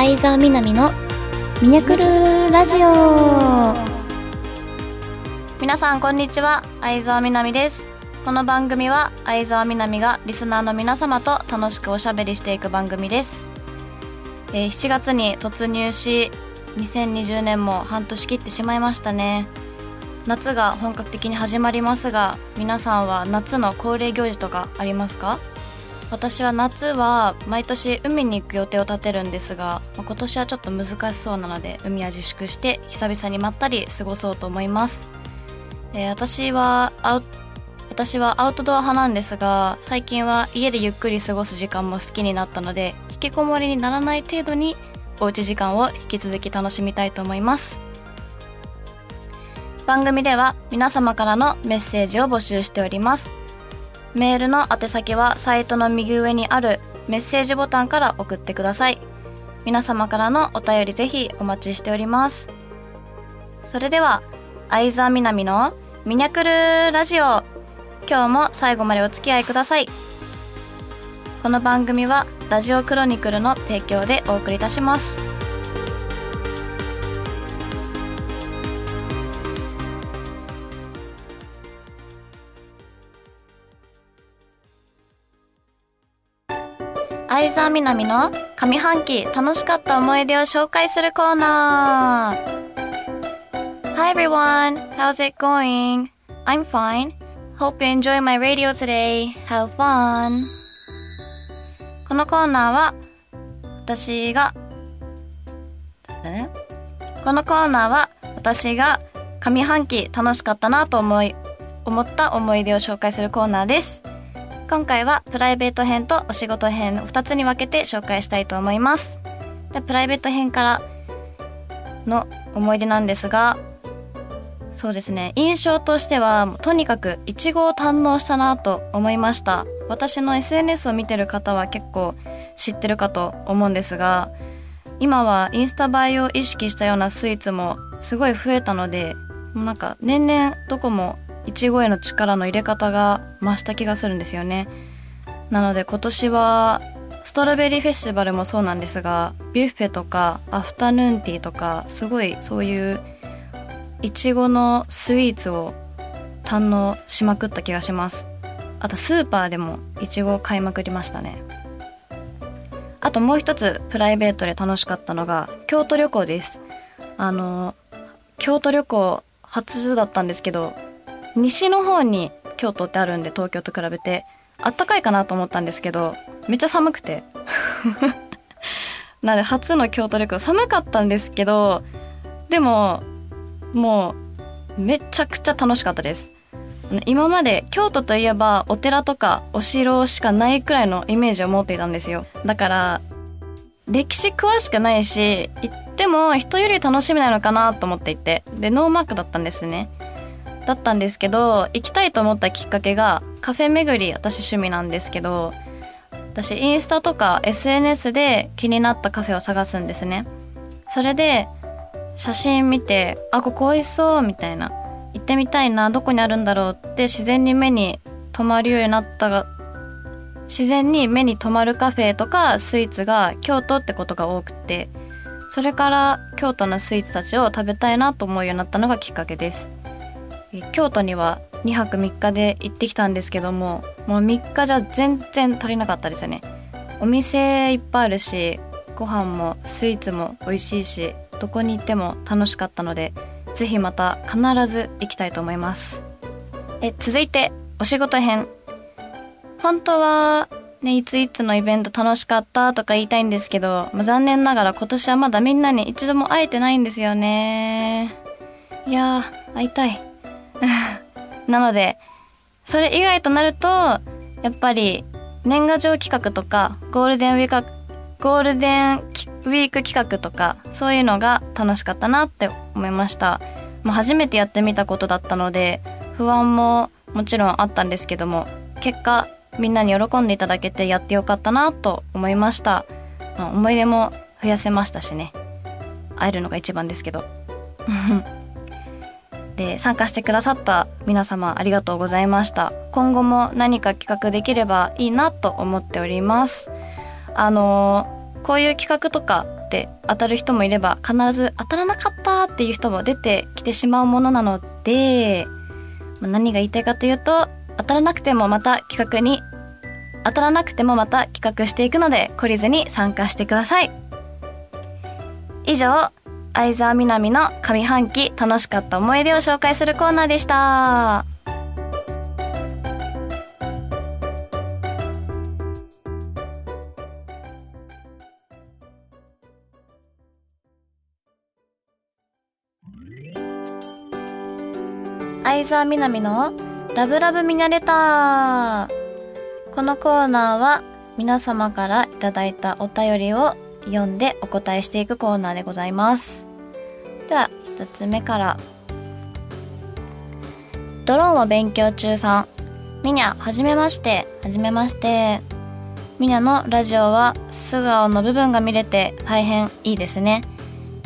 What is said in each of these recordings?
相沢みなみのミニャクルラジオ。皆さんこんにちは。相沢みなみです。この番組は相沢みなみがリスナーの皆様と楽しくおしゃべりしていく番組です、えー7月に突入し2020年も半年切ってしまいましたね。夏が本格的に始まりますが皆さんは夏の恒例行事とかありますか？私は夏は毎年海に行く予定を立てるんですが今年はちょっと難しそうなので海は自粛して久々にまったり過ごそうと思います、えー私はアウ私はアウトドア派なんですが最近は家でゆっくり過ごす時間も好きになったので引きこもりにならない程度におうち時間を引き続き楽しみたいと思います。番組では皆様からのメッセージを募集しております。メールの宛先はサイトの右上にあるメッセージボタンから送ってください。皆様からのお便りぜひお待ちしております。それでは相沢みなみのミニャクルラジオ。今日も最後までお付き合いください。この番組はラジオクロニクルの提供でお送りいたします。相沢みなみの上半期楽しかった思い出を紹介するコーナー Hi everyone, how's it going? I'm fine. Hope you enjoy my radio today. Have fun. このコーナーは私がえ？このコーナーは私が上半期楽しかったなと思い思った思い出を紹介するコーナーです。今回はプライベート編とお仕事編の2つに分けて紹介したいと思います。でプライベート編からの思い出なんですが、そうですね、印象としてはとにかくイチゴを堪能したなと思いました。私の SNS を見てる方は結構知ってるかと思うんですが、今はインスタ映えを意識したようなスイーツもすごい増えたので、もうなんか年々どこもいちごへの力の入れ方が増した気がするんですよね。なので今年はストロベリーフェスティバルもそうなんですが、ビュッフェとかアフタヌーンティーとかすごいそういういちごのスイーツを堪能しまくった気がします。あとスーパーでもいちごを買いまくりましたね。あともう一つプライベートで楽しかったのが京都旅行です。あの、京都旅行初だったんですけど、西の方に京都ってあるんで東京と比べて、あったかいかなと思ったんですけど、めっちゃ寒くて。なので初の京都旅行寒かったんですけど、でも、もうめちゃくちゃ楽しかったです。今まで京都といえばお寺とかお城しかないくらいのイメージを持っていたんですよ。だから、歴史詳しくないし、行っても人より楽しめないのかなと思っていて。で、ノーマークだったんですね。だったんですけど、行きたいと思ったきっかけがカフェ巡り、私趣味なんですけど、私インスタとか SNS で気になったカフェを探すんですね。それで、写真見て、あ、ここ美味しそう、みたいな。行ってみたいな、どこにあるんだろうって自然に目に留まるようになったが、自然に目に留まるカフェとかスイーツが京都ってことが多くて、それから京都のスイーツたちを食べたいなと思うようになったのがきっかけです。京都には2泊3日で行ってきたんですけども、もう3日じゃ全然足りなかったですよね。お店いっぱいあるし、ご飯もスイーツも美味しいし、どこに行っても楽しかったので、ぜひまた必ず行きたいと思います。え、続いて、お仕事編。本当は、ね、いついつのイベント楽しかったとか言いたいんですけど、まあ、残念ながら今年はまだみんなに一度も会えてないんですよね。いやー、会いたい。なので、それ以外となると、やっぱり、年賀状企画とか、ゴールデンウィーク、ゴールデンウィーク企画とか、そういうのが楽しかったなって思いました。まあ、初めてやってみたことだったので、不安ももちろんあったんですけども、結果、みんなに喜んでいただけてやってよかったなと思いました。思い出も増やせましたしね。会えるのが一番ですけど。で、参加してくださった皆様ありがとうございました。今後も何か企画できればいいなと思っております。あのーこういう企画とかって当たる人もいれば必ず当たらなかったっていう人も出てきてしまうものなので、何が言いたいかというと当たらなくてもまた企画に当たらなくてもまた企画していくので懲りずに参加してください以上相沢みなみの上半期楽しかった思い出を紹介するコーナーでした。相沢みなみのラブラブミナレター。このコーナーは皆様からいただいたお便りを読んでお答えしていくコーナーでございます。では一つ目から。ドローンを勉強中さん。みにゃはじめまして。はじめまして。みにゃのラジオは素顔の部分が見れて大変いいですね。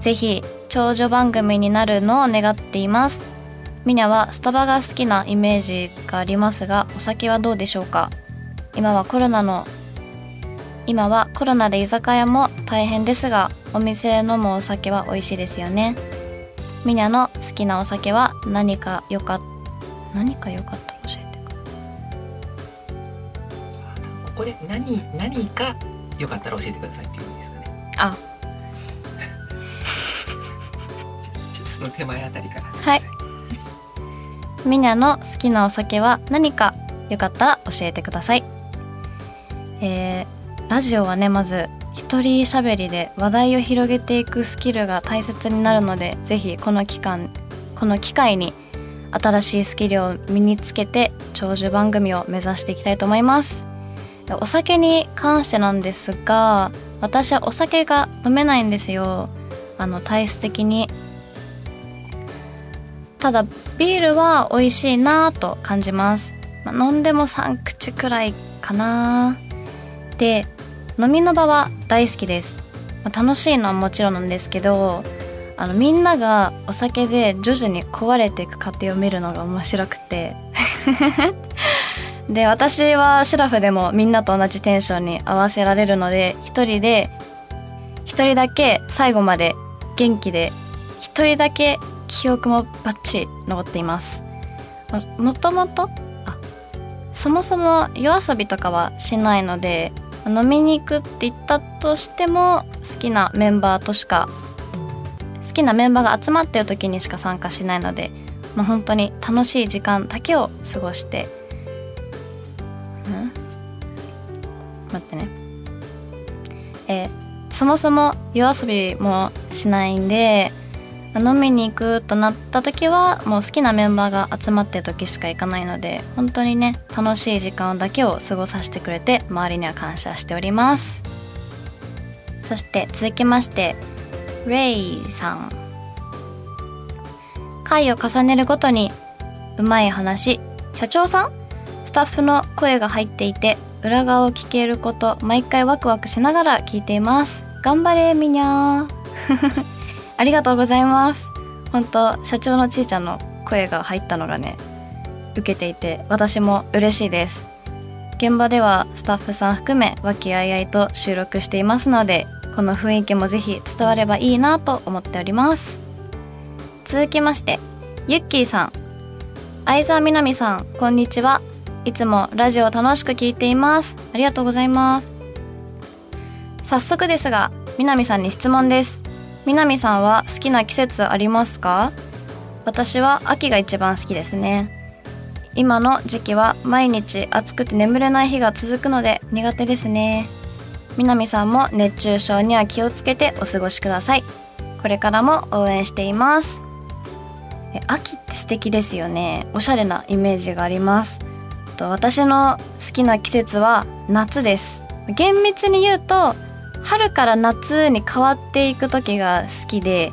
ぜひ長女番組になるのを願っています。ミニャはスタバが好きなイメージがありますがお酒はどうでしょうか？今はコロナの今はコロナで居酒屋も大変ですがお店で飲むお酒は美味しいですよね。ミニャの好きなお酒は何かよか何かよかったら教えてくここで何何かよかったら教えてくださいっていうんですかね。あ。ちょっとその手前あたりから。はいません。ミニャの好きなお酒は何かよかったら教えてください。えー、ラジオはねまず一人喋りで話題を広げていくスキルが大切になるのでぜひこの期間この機会に新しいスキルを身につけて長寿番組を目指していきたいと思います。お酒に関してなんですが私はお酒が飲めないんですよ。あの体質的に。ただビールは美味しいなぁと感じます、まあ飲んでも3口くらいかな。で飲みの場は大好きです、まあ楽しいのはもちろんなんですけどあのみんながお酒で徐々に壊れていく過程を見るのが面白くて。で私はシラフでもみんなと同じテンションに合わせられるので一人で一人だけ最後まで元気で一人だけ記憶もバッチリ残っています。ももともとあそもそも夜遊びとかはしないので飲みに行くって言ったとしても好きなメンバーとしか好きなメンバーが集まってる時にしか参加しないので、まあ、本当に楽しい時間だけを過ごして。うん？待ってね。えーそもそも夜遊びもしないんで飲みに行くとなった時はもう好きなメンバーが集まってる時しか行かないので本当にね楽しい時間だけを過ごさせてくれて周りには感謝しております。そして続きましてレイさん。回を重ねるごとにうまい話。社長さん？スタッフの声が入っていて裏側を聞けること毎回ワクワクしながら聞いています。頑張れみにゃー。ありがとうございます。本当社長のちーちゃんの声が入ったのがね受けていて私も嬉しいです。現場ではスタッフさん含め和気あいあいと収録していますのでこの雰囲気もぜひ伝わればいいなと思っております。続きましてゆっきーさん。相沢みなみさんこんにちは。いつもラジオ楽しく聞いています。ありがとうございます。早速ですがみなみさんに質問です。みなみさんは好きな季節ありますか？私は秋が一番好きですね。今の時期は毎日暑くて眠れない日が続くので苦手ですね。みなみさんも熱中症には気をつけてお過ごしください。これからも応援しています。え秋って素敵ですよね。おしゃれなイメージがあります。と私の好きな季節は夏です。厳密に言うと春から夏に変わっていく時が好きで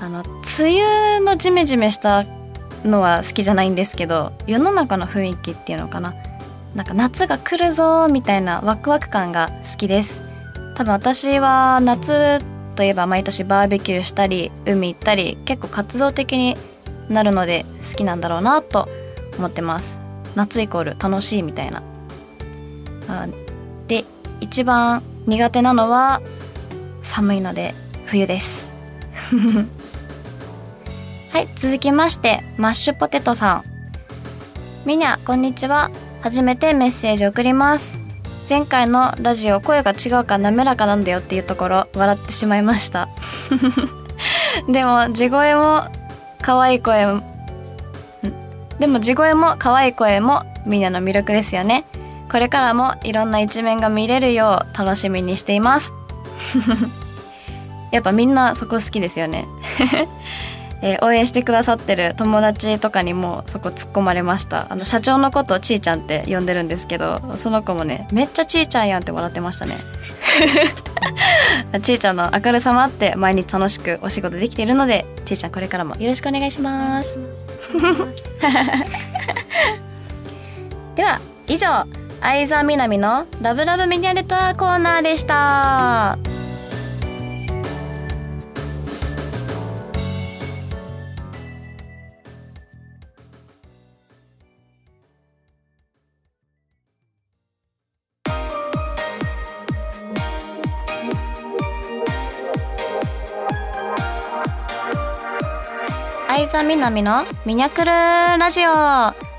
あの梅雨のジメジメしたのは好きじゃないんですけど世の中の雰囲気っていうのかな。なんか夏が来るぞみたいなワクワク感が好きです。多分私は夏といえば毎年バーベキューしたり海行ったり結構活動的になるので好きなんだろうなと思ってます。夏イコール楽しいみたいな。で一番苦手なのは寒いので冬です。はい続きましてマッシュポテトさん。みにゃこんにちは。初めてメッセージ送ります。前回のラジオ声が違うか滑らかなんだよっていうところ笑ってしまいました。でも地声も可愛い声ん。でも地声も可愛い声もみんなの魅力ですよね。これからもいろんな一面が見れるよう楽しみにしています。やっぱみんなそこ好きですよね。えー応援してくださってる友達とかにもそこ突っ込まれました。あの社長のことをちーちゃんって呼んでるんですけどその子もねめっちゃちーちゃんやんって笑ってましたね。ちーちゃんの明るさもあって毎日楽しくお仕事できているのでちーちゃんこれからもよろしくお願いします。では以上相沢みなみのラブラブメディアレターコーナーでした。相沢みなみのミニャクルラジオ。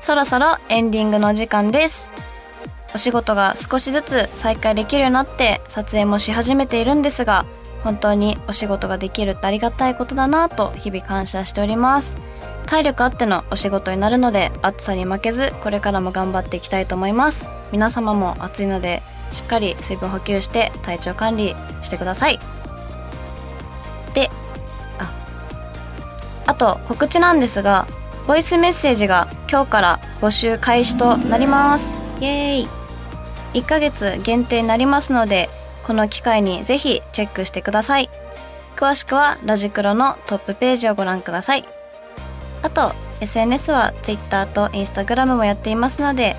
そろそろエンディングの時間です。お仕事が少しずつ再開できるようになって撮影もし始めているんですが本当にお仕事ができるってありがたいことだなと日々感謝しております。体力あってのお仕事になるので暑さに負けずこれからも頑張っていきたいと思います。皆様も暑いのでしっかり水分補給して体調管理してください。でああと告知なんですがボイスメッセージが今日から募集開始となります。イエーイ。1ヶ月限定になりますのでこの機会にぜひチェックしてください。詳しくはラジクロのトップページをご覧ください。あと SNS は Twitter と Instagram もやっていますので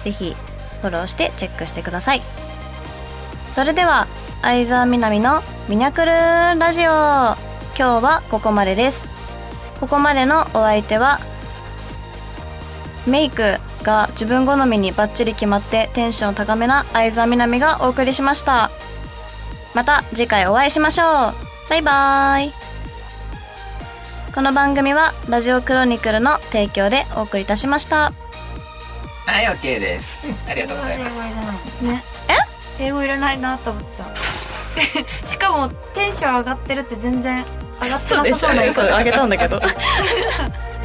ぜひフォローしてチェックしてください。それでは相沢みなみのミニャクルラジオ。今日はここまでです。ここまでのお相手はメイクが自分好みにバッチリ決まってテンション高めな相沢みなみがお送りしました。また次回お会いしましょう。バイバイ。この番組はラジオクロニクルの提供でお送りいたしました。はい OK です。ありがとうございます。ねえ？英語いらないなと思った。しかもテンション上がってるって全然上がってなさそうな言い方。あげたんだけど